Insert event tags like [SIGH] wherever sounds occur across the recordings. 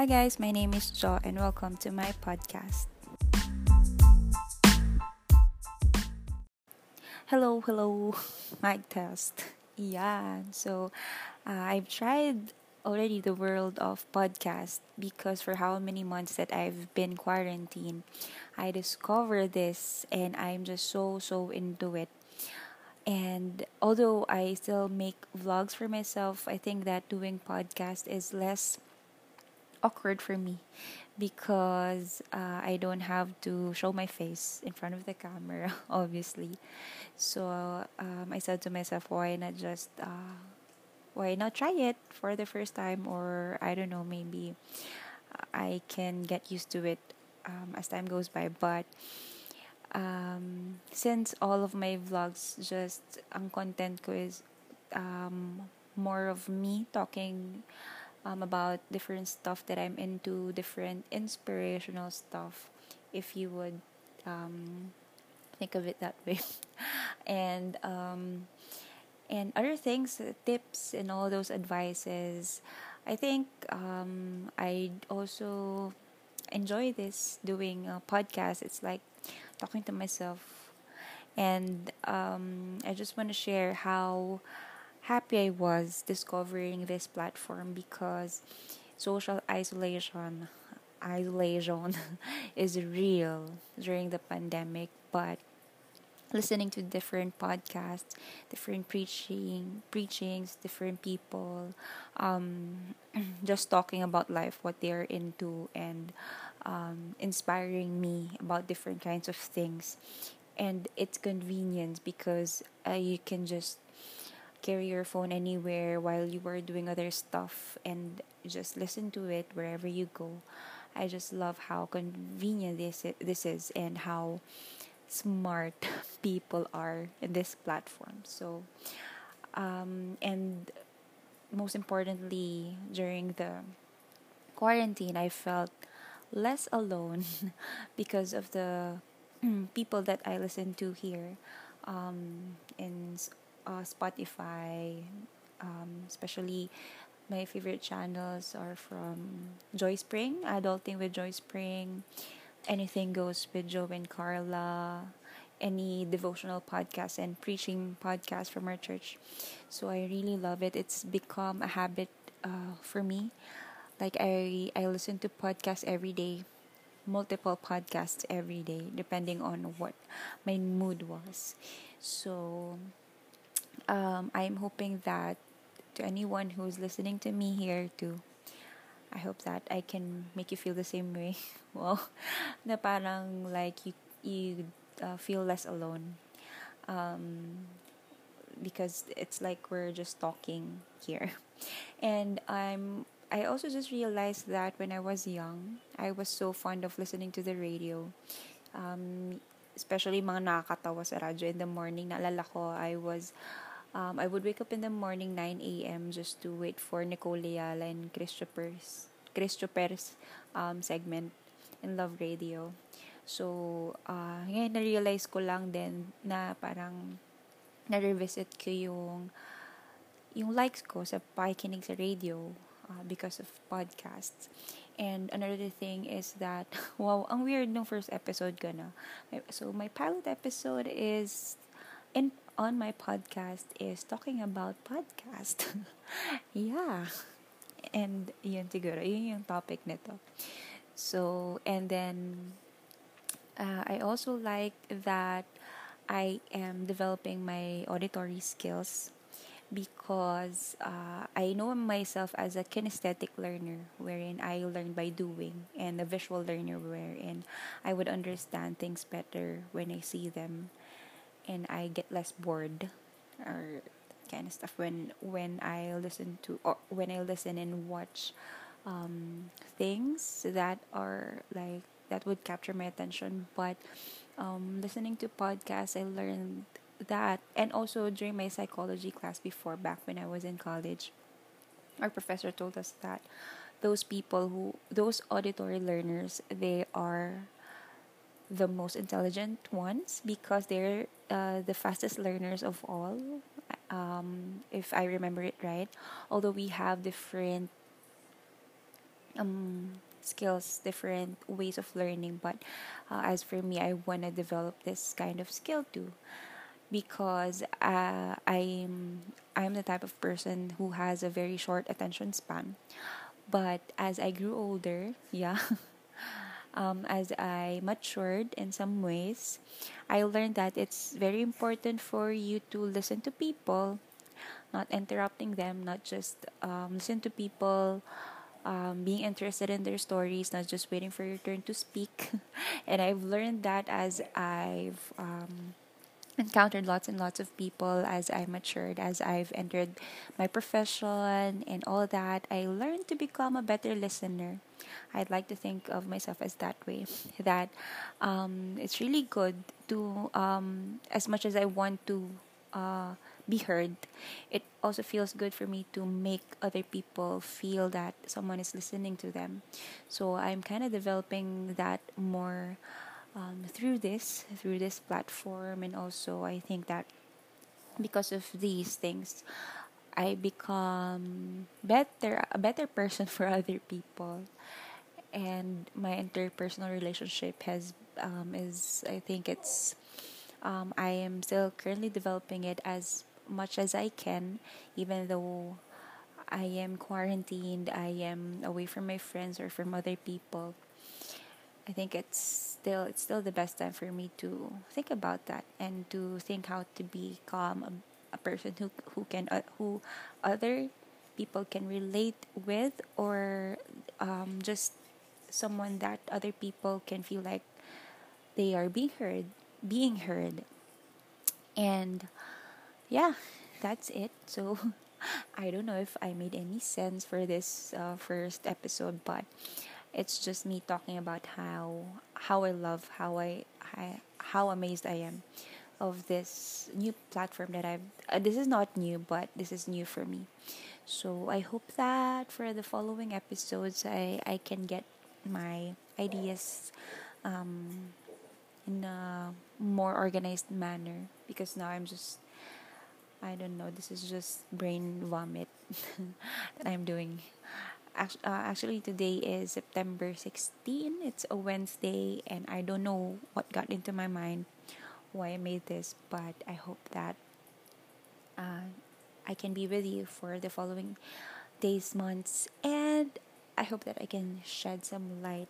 Hi, guys, my name is Jo, and welcome to my podcast. Hello, hello, [LAUGHS] mic test. Yeah, so uh, I've tried already the world of podcast because for how many months that I've been quarantined, I discovered this and I'm just so so into it. And although I still make vlogs for myself, I think that doing podcast is less awkward for me because uh, I don't have to show my face in front of the camera, [LAUGHS] obviously. So um, I said to myself, why not just uh, why not try it for the first time or I don't know maybe I can get used to it um, as time goes by but um, since all of my vlogs just ang content ko is um, more of me talking um, about different stuff that I'm into different inspirational stuff if you would um, think of it that way [LAUGHS] and um, and other things, tips, and all those advices. I think um, I also enjoy this doing a podcast. It's like talking to myself, and um, I just want to share how happy I was discovering this platform because social isolation isolation [LAUGHS] is real during the pandemic but listening to different podcasts, different preaching, preachings, different people, um, [CLEARS THROAT] just talking about life, what they're into, and um, inspiring me about different kinds of things. And it's convenient because uh, you can just carry your phone anywhere while you are doing other stuff and just listen to it wherever you go. I just love how convenient this this is and how smart [LAUGHS] people are in this platform. So, um, and most importantly, during the quarantine, I felt less alone [LAUGHS] because of the [CLEARS THROAT] people that I listen to here um, in uh, Spotify, um, especially my favorite channels are from Joyce Pring, Adulting with Joyce Pring, Anything Goes with Joe and Carla, any devotional podcast and preaching podcast from our church. So I really love it. It's become a habit uh, for me. Like I I listen to podcasts every day, multiple podcasts every day, depending on what my mood was. So um, I'm hoping that to anyone who's listening to me here too, I hope that I can make you feel the same way. [LAUGHS] well, [LAUGHS] na parang like you you uh, feel less alone. Um, because it's like we're just talking here. [LAUGHS] And I'm I also just realized that when I was young, I was so fond of listening to the radio. Um, especially mga nakakatawa sa radyo in the morning. Naalala ko, I was um, I would wake up in the morning 9 a.m. just to wait for Nicole Leala and Christopher's Christopher's um, segment in Love Radio. So, uh, ngayon na-realize ko lang din na parang na-revisit ko yung yung likes ko sa pakikinig sa radio uh, because of podcasts. And another thing is that, [LAUGHS] wow, ang weird ng first episode ko na. So, my pilot episode is in on my podcast is talking about podcast. [LAUGHS] yeah. And yun siguro, yun yung topic nito. So, and then, uh, I also like that I am developing my auditory skills because uh, I know myself as a kinesthetic learner, wherein I learn by doing, and a visual learner, wherein I would understand things better when I see them and I get less bored or kind of stuff when when I listen to or when I listen and watch um, things that are like that would capture my attention. But um, listening to podcasts I learned that and also during my psychology class before back when I was in college our professor told us that those people who those auditory learners they are the most intelligent ones because they're uh, the fastest learners of all. Um, if I remember it right, although we have different um skills, different ways of learning. But uh, as for me, I want to develop this kind of skill too, because uh, I'm I'm the type of person who has a very short attention span. But as I grew older, [LAUGHS] yeah, um, as I matured in some ways, I learned that it's very important for you to listen to people, not interrupting them, not just um, listen to people, um, being interested in their stories, not just waiting for your turn to speak. [LAUGHS] and I've learned that as I've um, encountered lots and lots of people as I matured, as I've entered my profession and all that, I learned to become a better listener. I'd like to think of myself as that way. That um, it's really good to, um, as much as I want to uh, be heard, it also feels good for me to make other people feel that someone is listening to them. So I'm kind of developing that more um, through this through this platform and also i think that because of these things i become better a better person for [LAUGHS] other people. And my interpersonal relationship has um, is i think it's um, i am still currently developing it as much as i can even though i am quarantined i am away from my friends or from other people I think it's still it's still the best time for me to think about that and to think how to become a, a person who who can uh, who other people can relate with or um, just someone that other people can feel like they are being heard being heard. And yeah that's it. So [LAUGHS] i don't know if i made any sense for this uh, first episode but it's just me talking about how how I love how I, I how amazed I am of this new platform that I've uh, this is not new but this is new for me. So I hope that for the following episodes I I can get my ideas um, in a more organized manner because now I'm just I don't know this is just brain vomit [LAUGHS] that I'm doing uh, actually today is September 16 it's a Wednesday and I don't know what got into my mind why I made this but I hope that uh, I can be with you for the following days months and I hope that I can shed some light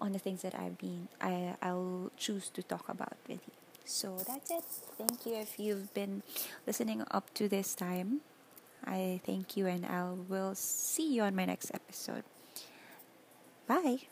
on the things that I've been I I'll choose to talk about with you. So that's it. Thank you if you've been listening up to this time I thank you and I will see you on my next episode. Bye.